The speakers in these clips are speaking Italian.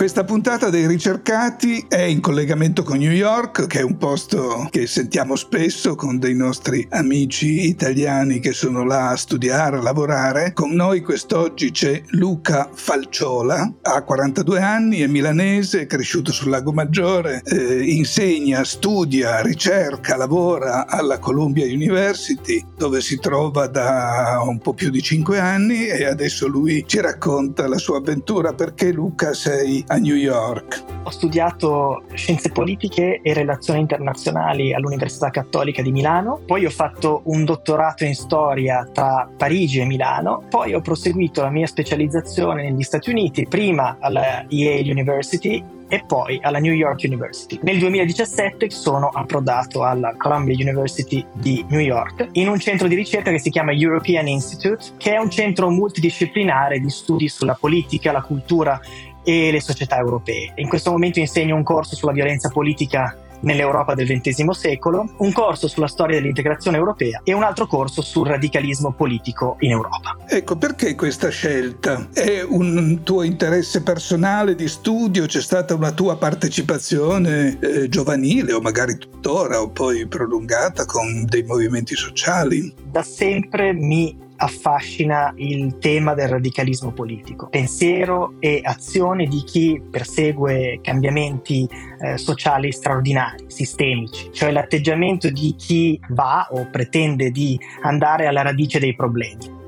Questa puntata dei ricercati è in collegamento con New York, che è un posto che sentiamo spesso con dei nostri amici italiani che sono là a studiare, a lavorare. Con noi quest'oggi c'è Luca Falciola, ha 42 anni, è milanese, è cresciuto sul Lago Maggiore, eh, insegna, studia, ricerca, lavora alla Columbia University, dove si trova da un po' più di 5 anni e adesso lui ci racconta la sua avventura perché Luca sei a New York. Ho studiato scienze politiche e relazioni internazionali all'Università Cattolica di Milano, poi ho fatto un dottorato in storia tra Parigi e Milano, poi ho proseguito la mia specializzazione negli Stati Uniti, prima alla Yale University e poi alla New York University. Nel 2017 sono approdato alla Columbia University di New York in un centro di ricerca che si chiama European Institute, che è un centro multidisciplinare di studi sulla politica, la cultura e le società europee. In questo momento insegno un corso sulla violenza politica nell'Europa del XX secolo, un corso sulla storia dell'integrazione europea e un altro corso sul radicalismo politico in Europa. Ecco, perché questa scelta? È un tuo interesse personale di studio? C'è stata una tua partecipazione eh, giovanile o magari tuttora o poi prolungata con dei movimenti sociali? Da sempre mi affascina il tema del radicalismo politico, pensiero e azione di chi persegue cambiamenti eh, sociali straordinari, sistemici, cioè l'atteggiamento di chi va o pretende di andare alla radice dei problemi.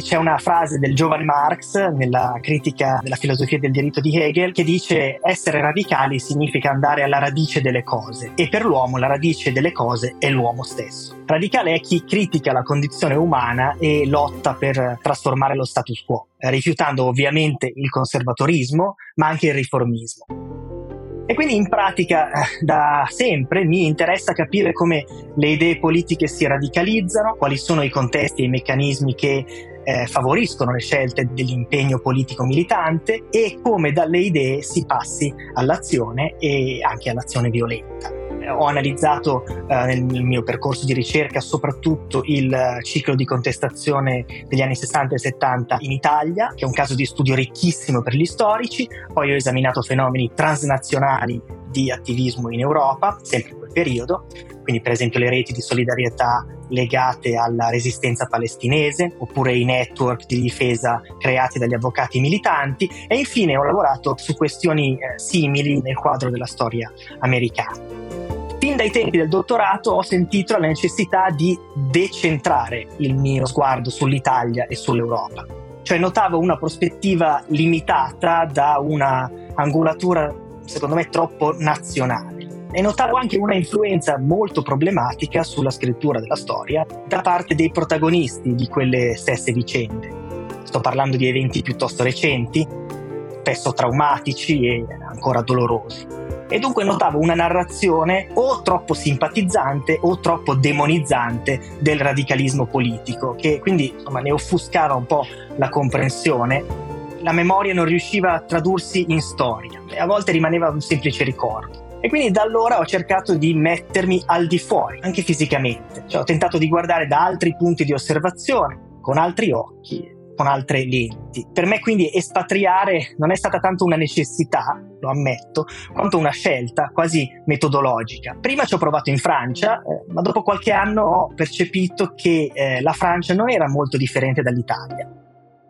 C'è una frase del giovane Marx nella critica della filosofia del diritto di Hegel che dice essere radicali significa andare alla radice delle cose e per l'uomo la radice delle cose è l'uomo stesso. Radicale è chi critica la condizione umana e lotta per trasformare lo status quo, rifiutando ovviamente il conservatorismo ma anche il riformismo. E quindi in pratica eh, da sempre mi interessa capire come le idee politiche si radicalizzano, quali sono i contesti e i meccanismi che eh, favoriscono le scelte dell'impegno politico militante e come dalle idee si passi all'azione e anche all'azione violenta ho analizzato eh, nel mio percorso di ricerca soprattutto il ciclo di contestazione degli anni 60 e 70 in Italia, che è un caso di studio ricchissimo per gli storici, poi ho esaminato fenomeni transnazionali di attivismo in Europa, sempre in quel periodo, quindi per esempio le reti di solidarietà legate alla resistenza palestinese, oppure i network di difesa creati dagli avvocati militanti. E infine ho lavorato su questioni eh, simili nel quadro della storia americana fin dai tempi del dottorato ho sentito la necessità di decentrare il mio sguardo sull'Italia e sull'Europa. Cioè notavo una prospettiva limitata da una angolatura, secondo me, troppo nazionale. E notavo anche una influenza molto problematica sulla scrittura della storia da parte dei protagonisti di quelle stesse vicende. Sto parlando di eventi piuttosto recenti, spesso traumatici e ancora dolorosi e dunque notavo una narrazione o troppo simpatizzante o troppo demonizzante del radicalismo politico, che quindi insomma, ne offuscava un po' la comprensione. La memoria non riusciva a tradursi in storia e a volte rimaneva un semplice ricordo. E quindi da allora ho cercato di mettermi al di fuori, anche fisicamente. Cioè, ho tentato di guardare da altri punti di osservazione, con altri occhi, con altre lenti. Per me quindi espatriare non è stata tanto una necessità, lo ammetto, quanto una scelta quasi metodologica. Prima ci ho provato in Francia, eh, ma dopo qualche anno ho percepito che eh, la Francia non era molto differente dall'Italia.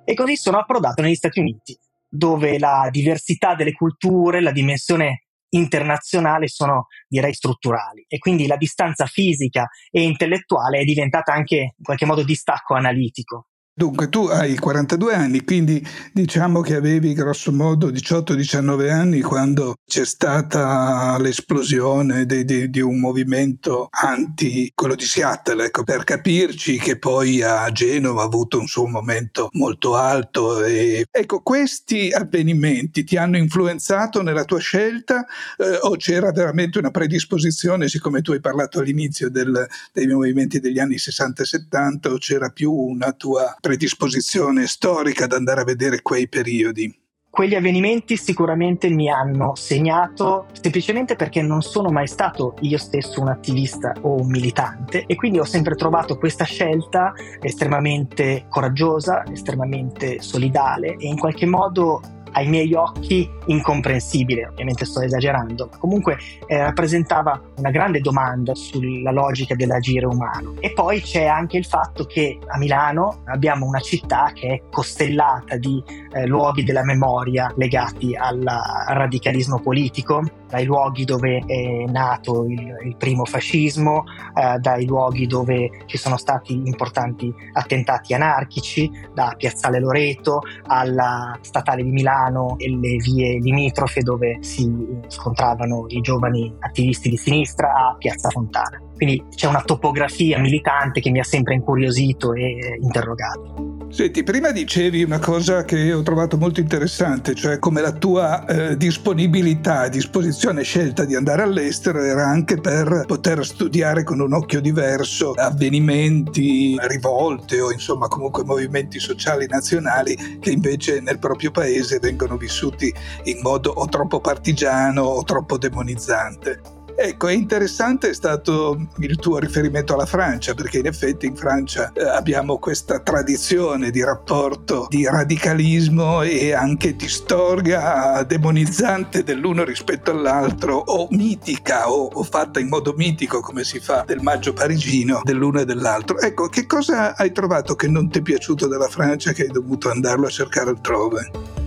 E così sono approdato negli Stati Uniti, dove la diversità delle culture, la dimensione internazionale sono direi strutturali e quindi la distanza fisica e intellettuale è diventata anche in qualche modo distacco analitico Dunque, tu hai 42 anni, quindi diciamo che avevi grosso modo 18-19 anni quando c'è stata l'esplosione di, di, di, un movimento anti quello di Seattle, ecco, per capirci che poi a Genova ha avuto un suo momento molto alto. E, ecco, questi avvenimenti ti hanno influenzato nella tua scelta eh, o c'era veramente una predisposizione, siccome tu hai parlato all'inizio del, dei movimenti degli anni 60 e 70, o c'era più una tua predisposizione storica ad andare a vedere quei periodi? Quegli avvenimenti sicuramente mi hanno segnato semplicemente perché non sono mai stato io stesso un attivista o un militante e quindi ho sempre trovato questa scelta estremamente coraggiosa, estremamente solidale e in qualche modo ai miei occhi incomprensibile, ovviamente sto esagerando, ma comunque eh, rappresentava una grande domanda sulla logica dell'agire umano. E poi c'è anche il fatto che a Milano abbiamo una città che è costellata di eh, luoghi della memoria legati al radicalismo politico, dai luoghi dove è nato il, il primo fascismo, eh, dai luoghi dove ci sono stati importanti attentati anarchici, da Piazzale Loreto alla Statale di Milano e le vie limitrofe dove si scontravano i giovani attivisti di sinistra a Piazza Fontana. Quindi c'è una topografia militante che mi ha sempre incuriosito e interrogato. Senti, prima dicevi una cosa che ho trovato molto interessante, cioè come la tua eh, disponibilità, disposizione, scelta di andare all'estero era anche per poter studiare con un occhio diverso avvenimenti, rivolte o insomma comunque movimenti sociali nazionali che invece nel proprio paese vengono vissuti in modo o troppo partigiano o troppo demonizzante. Ecco, è interessante stato il tuo riferimento alla Francia, perché in effetti in Francia eh, abbiamo questa tradizione di rapporto di radicalismo e anche di storia demonizzante dell'uno rispetto all'altro, o mitica, o, o fatta in modo mitico come si fa del maggio parigino dell'uno e dell'altro. Ecco, che cosa hai trovato che non ti è piaciuto della Francia che hai dovuto andarlo a cercare altrove?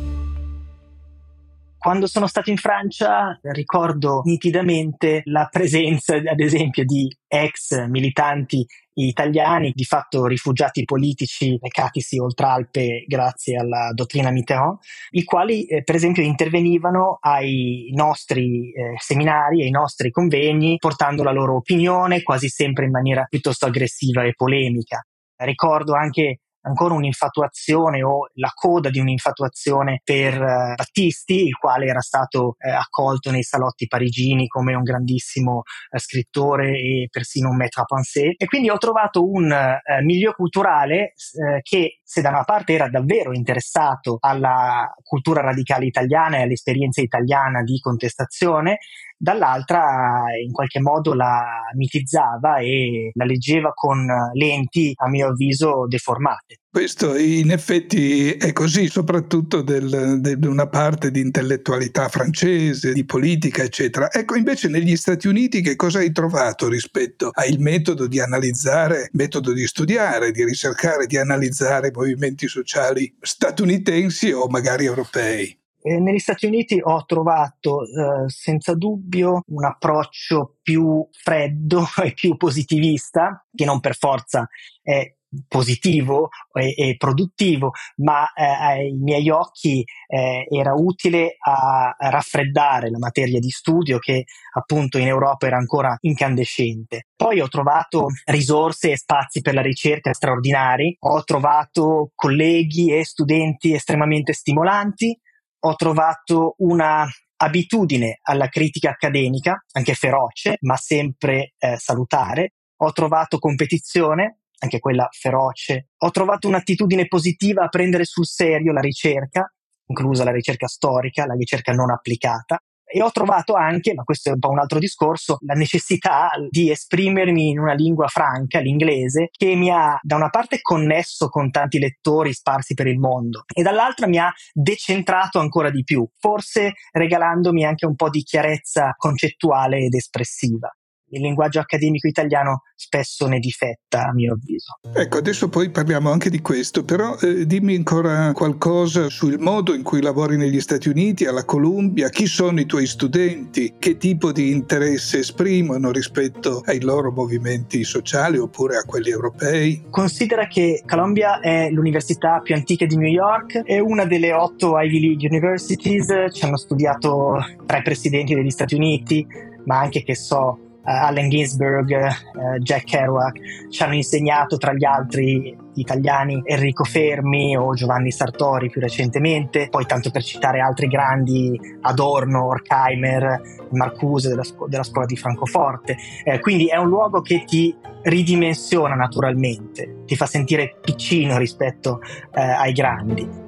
Quando sono stato in Francia ricordo nitidamente la presenza, ad esempio, di ex militanti italiani, di fatto rifugiati politici recatisi oltre Alpe grazie alla dottrina Mitterrand, i quali eh, per esempio intervenivano ai nostri eh, seminari, ai nostri convegni, portando la loro opinione quasi sempre in maniera piuttosto aggressiva e polemica. Ricordo anche ancora un'infatuazione o la coda di un'infatuazione per uh, Battisti, il quale era stato uh, accolto nei salotti parigini come un grandissimo uh, scrittore e persino un maître à penser. E quindi ho trovato un milieu culturale che, se da una parte era davvero interessato alla cultura radicale italiana e all'esperienza italiana di contestazione, dall'altra in qualche modo la mitizzava e la leggeva con lenti, a mio avviso, deformate. Questo in effetti è così, soprattutto del, di una parte di intellettualità francese, di politica, eccetera. Ecco, invece negli Stati Uniti che cosa hai trovato rispetto al metodo di analizzare, metodo di studiare, di ricercare, di analizzare i movimenti sociali statunitensi o magari europei? Eh, negli Stati Uniti ho trovato eh, senza dubbio un approccio più freddo e più positivista, che non per forza è positivo e, e produttivo, ma eh, ai miei occhi eh, era utile a, raffreddare la materia di studio che appunto in Europa era ancora incandescente. Poi ho trovato risorse e spazi per la ricerca straordinari, ho trovato colleghi e studenti estremamente stimolanti, ho trovato una abitudine alla critica accademica, anche feroce, ma sempre eh, salutare. Ho trovato competizione, anche quella feroce. Ho trovato un'attitudine positiva a prendere sul serio la ricerca, inclusa la ricerca storica, la ricerca non applicata. E ho trovato anche, ma questo è un po' un altro discorso, la necessità di esprimermi in una lingua franca, l'inglese, che mi ha da una parte connesso con tanti lettori sparsi per il mondo e dall'altra mi ha decentrato ancora di più, forse regalandomi anche un po' di chiarezza concettuale ed espressiva. Il linguaggio accademico italiano spesso ne difetta, a mio avviso. Ecco, adesso poi parliamo anche di questo, però eh, dimmi ancora qualcosa sul modo in cui lavori negli Stati Uniti, alla Columbia, chi sono i tuoi studenti, che tipo di interesse esprimono rispetto ai loro movimenti sociali oppure a quelli europei. Considera che Columbia è l'università più antica di New York, è una delle otto Ivy League Universities, ci hanno studiato tre presidenti degli Stati Uniti, ma anche che so Allen Ginsberg, uh, Jack Kerouac, ci hanno insegnato tra gli altri italiani Enrico Fermi o Giovanni Sartori più recentemente, poi tanto per citare altri grandi Adorno, Horkheimer, Marcuse della, scu- della scuola di Francoforte. Eh, quindi è un luogo che ti ridimensiona naturalmente, ti fa sentire piccino rispetto eh, ai grandi.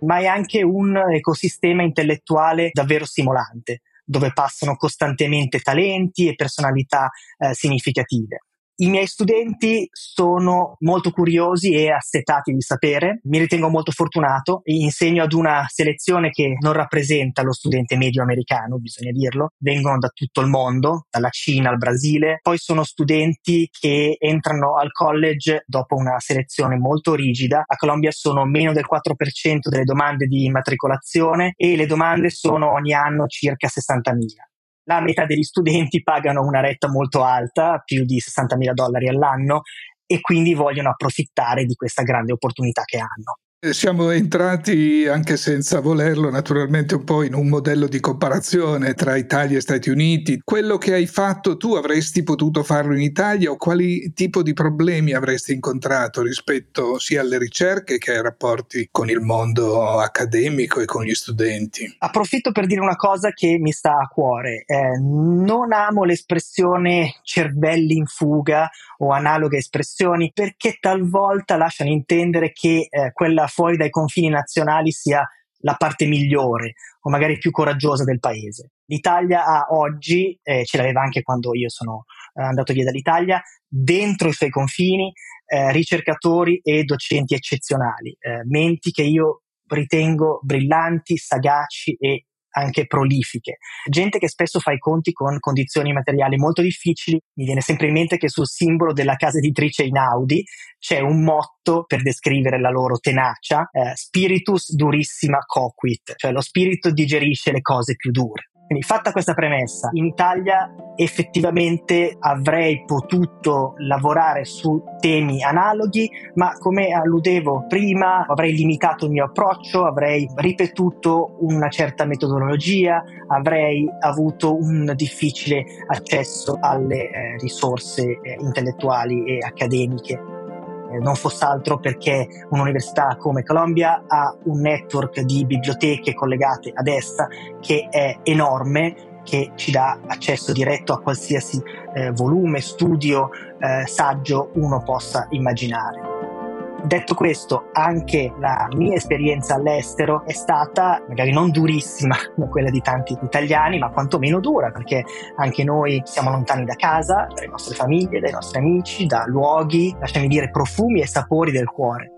Ma è anche un ecosistema intellettuale davvero stimolante dove passano costantemente talenti e personalità eh, significative. I miei studenti sono molto curiosi e assetati di sapere, mi ritengo molto fortunato, insegno ad una selezione che non rappresenta lo studente medio americano, bisogna dirlo, vengono da tutto il mondo, dalla Cina al Brasile, poi sono studenti che entrano al college dopo una selezione molto rigida, a Colombia sono meno del 4% delle domande di immatricolazione e le domande sono ogni anno circa 60.000 la metà degli studenti pagano una retta molto alta, più di 60.000 dollari all'anno, e quindi vogliono approfittare di questa grande opportunità che hanno. Siamo entrati, anche senza volerlo, naturalmente un po' in un modello di comparazione tra Italia e Stati Uniti. Quello che hai fatto tu avresti potuto farlo in Italia o quali tipo di problemi avresti incontrato rispetto sia alle ricerche che ai rapporti con il mondo accademico e con gli studenti? Approfitto per dire una cosa che mi sta a cuore. Eh, non amo l'espressione cervelli in fuga o analoghe espressioni perché talvolta lasciano intendere che eh, quella fuori dai confini nazionali sia la parte migliore o magari più coraggiosa del paese. L'Italia ha oggi, eh, ce l'aveva anche quando io sono eh, andato via dall'Italia, dentro i suoi confini eh, ricercatori e docenti eccezionali, eh, menti che io ritengo brillanti, sagaci e anche prolifiche. Gente che spesso fa i conti con condizioni materiali molto difficili. Mi viene sempre in mente che sul simbolo della casa editrice Inaudi c'è un motto per descrivere la loro tenacia, eh, spiritus durissima coquit, cioè lo spirito digerisce le cose più dure. Quindi fatta questa premessa, in Italia effettivamente avrei potuto lavorare su temi analoghi, ma come alludevo prima avrei limitato il mio approccio, avrei ripetuto una certa metodologia, avrei avuto un difficile accesso alle eh, risorse eh, intellettuali e accademiche non fosse altro perché un'università come Columbia ha un network di biblioteche collegate ad essa che è enorme che ci dà accesso diretto a qualsiasi eh, volume, studio, eh, saggio uno possa immaginare. Detto questo, anche la mia esperienza all'estero è stata magari non durissima come quella di tanti italiani, ma quantomeno dura, perché anche noi siamo lontani da casa, dalle nostre famiglie, dai nostri amici, da luoghi, lasciami dire, profumi e sapori del cuore.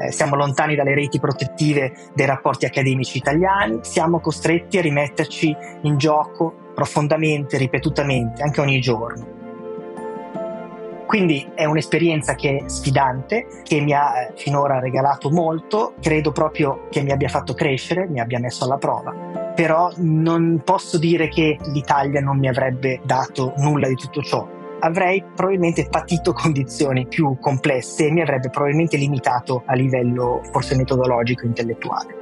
Eh, siamo lontani dalle reti protettive dei rapporti accademici italiani, siamo costretti a rimetterci in gioco profondamente, ripetutamente, anche ogni giorno. Quindi è un'esperienza che è sfidante, che mi ha eh, finora regalato molto, credo proprio che mi abbia fatto crescere, mi abbia messo alla prova. Però non posso dire che l'Italia non mi avrebbe dato nulla di tutto ciò. Avrei probabilmente patito condizioni più complesse e mi avrebbe probabilmente limitato a livello forse metodologico e intellettuale.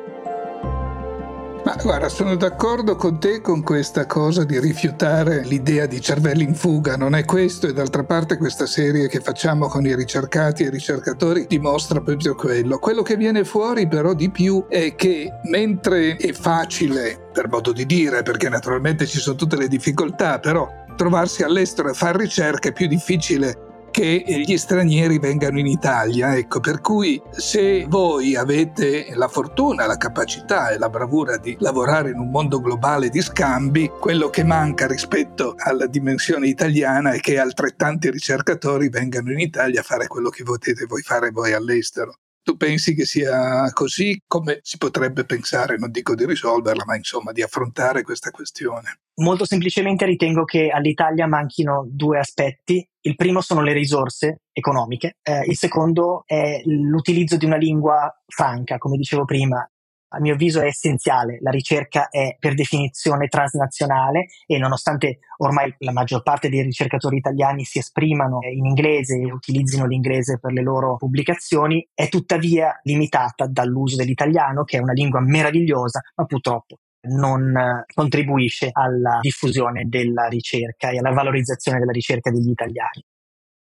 Ma guarda, sono d'accordo con te con questa cosa di rifiutare l'idea di cervelli in fuga, non è questo e d'altra parte questa serie che facciamo con i ricercati e i ricercatori dimostra proprio quello. Quello che viene fuori però di più è che mentre è facile, per modo di dire, perché naturalmente ci sono tutte le difficoltà, però trovarsi all'estero e fare ricerca è più difficile che gli stranieri vengano in Italia. Ecco, per cui se voi avete la fortuna, la capacità e la bravura di lavorare in un mondo globale di scambi, quello che manca rispetto alla dimensione italiana è che altrettanti ricercatori vengano in Italia a fare quello che potete voi fare voi all'estero. Tu pensi che sia così? Come si potrebbe pensare, non dico di risolverla, ma insomma di affrontare questa questione? Molto semplicemente ritengo che all'Italia manchino due aspetti. Il primo sono le risorse economiche, eh, il secondo è l'utilizzo di una lingua franca, come dicevo prima a mio avviso è essenziale. La ricerca è per definizione transnazionale e nonostante ormai la maggior parte dei ricercatori italiani si esprimano in inglese e utilizzino l'inglese per le loro pubblicazioni, è tuttavia limitata dall'uso dell'italiano, che è una lingua meravigliosa, ma purtroppo non contribuisce alla diffusione della ricerca e alla valorizzazione della ricerca degli italiani.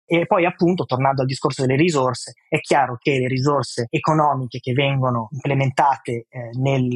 E poi appunto, tornando al discorso delle risorse, è chiaro che le risorse economiche che vengono implementate eh, nel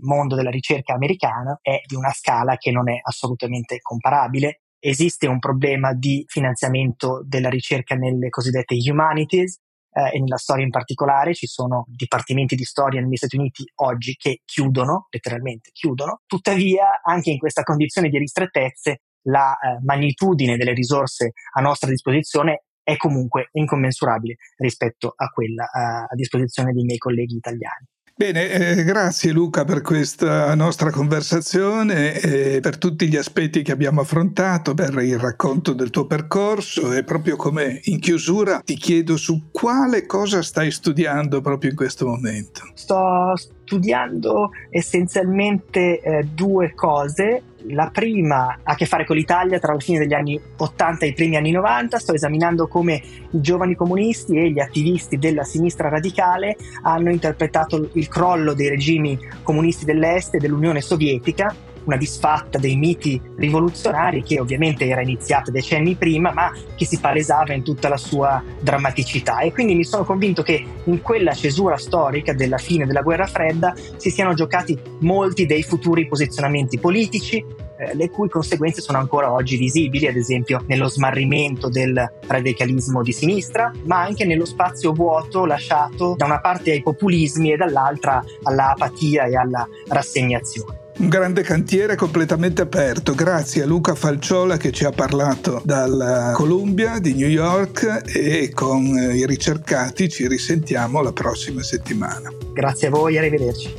mondo della ricerca americana è di una scala che non è assolutamente comparabile. Esiste un problema di finanziamento della ricerca nelle cosiddette humanities, eh, e nella storia in particolare ci sono dipartimenti di storia negli Stati Uniti oggi che chiudono, letteralmente chiudono. Tuttavia, anche in questa condizione di ristrettezze, la eh, magnitudine delle risorse a nostra disposizione è comunque incommensurabile rispetto a quella eh, a disposizione dei miei colleghi italiani. Bene, eh, grazie Luca per questa nostra conversazione e per tutti gli aspetti che abbiamo affrontato, per il racconto del tuo percorso e proprio come in chiusura ti chiedo su quale cosa stai studiando proprio in questo momento. Sto studiando essenzialmente eh, due cose. La prima ha a che fare con l'Italia tra la fine degli anni 80 e i primi anni 90. Sto esaminando come i giovani comunisti e gli attivisti della sinistra radicale hanno interpretato il crollo dei regimi comunisti dell'Est e dell'Unione Sovietica una disfatta dei miti rivoluzionari che ovviamente era iniziata decenni prima, ma che si palesava in tutta la sua drammaticità. E quindi mi sono convinto che in quella cesura storica della fine della guerra fredda si siano giocati molti dei futuri posizionamenti politici, eh, le cui conseguenze sono ancora oggi visibili, ad esempio nello smarrimento del radicalismo di sinistra, ma anche nello spazio vuoto lasciato da una parte ai populismi e dall'altra all'apatia e alla rassegnazione. Un grande cantiere completamente aperto. Grazie a Luca Falciola che ci ha parlato dalla Columbia di New York e con i ricercati ci risentiamo la prossima settimana. Grazie a voi, arrivederci.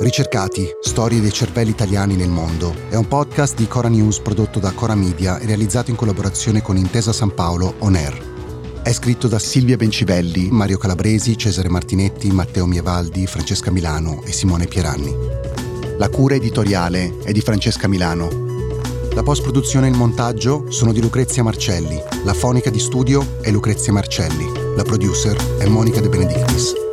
Ricercati, storie dei cervelli italiani nel mondo è un podcast di Cora News prodotto da Cora Media e realizzato in collaborazione con Intesa San Paolo On Air. È scritto da Silvia Bencivelli, Mario Calabresi, Cesare Martinetti, Matteo Mievaldi, Francesca Milano e Simone Pieranni. La cura editoriale è di Francesca Milano. La post-produzione e il montaggio sono di Lucrezia Marcelli. La fonica di studio è Lucrezia Marcelli. La producer è Monica De Benedictis.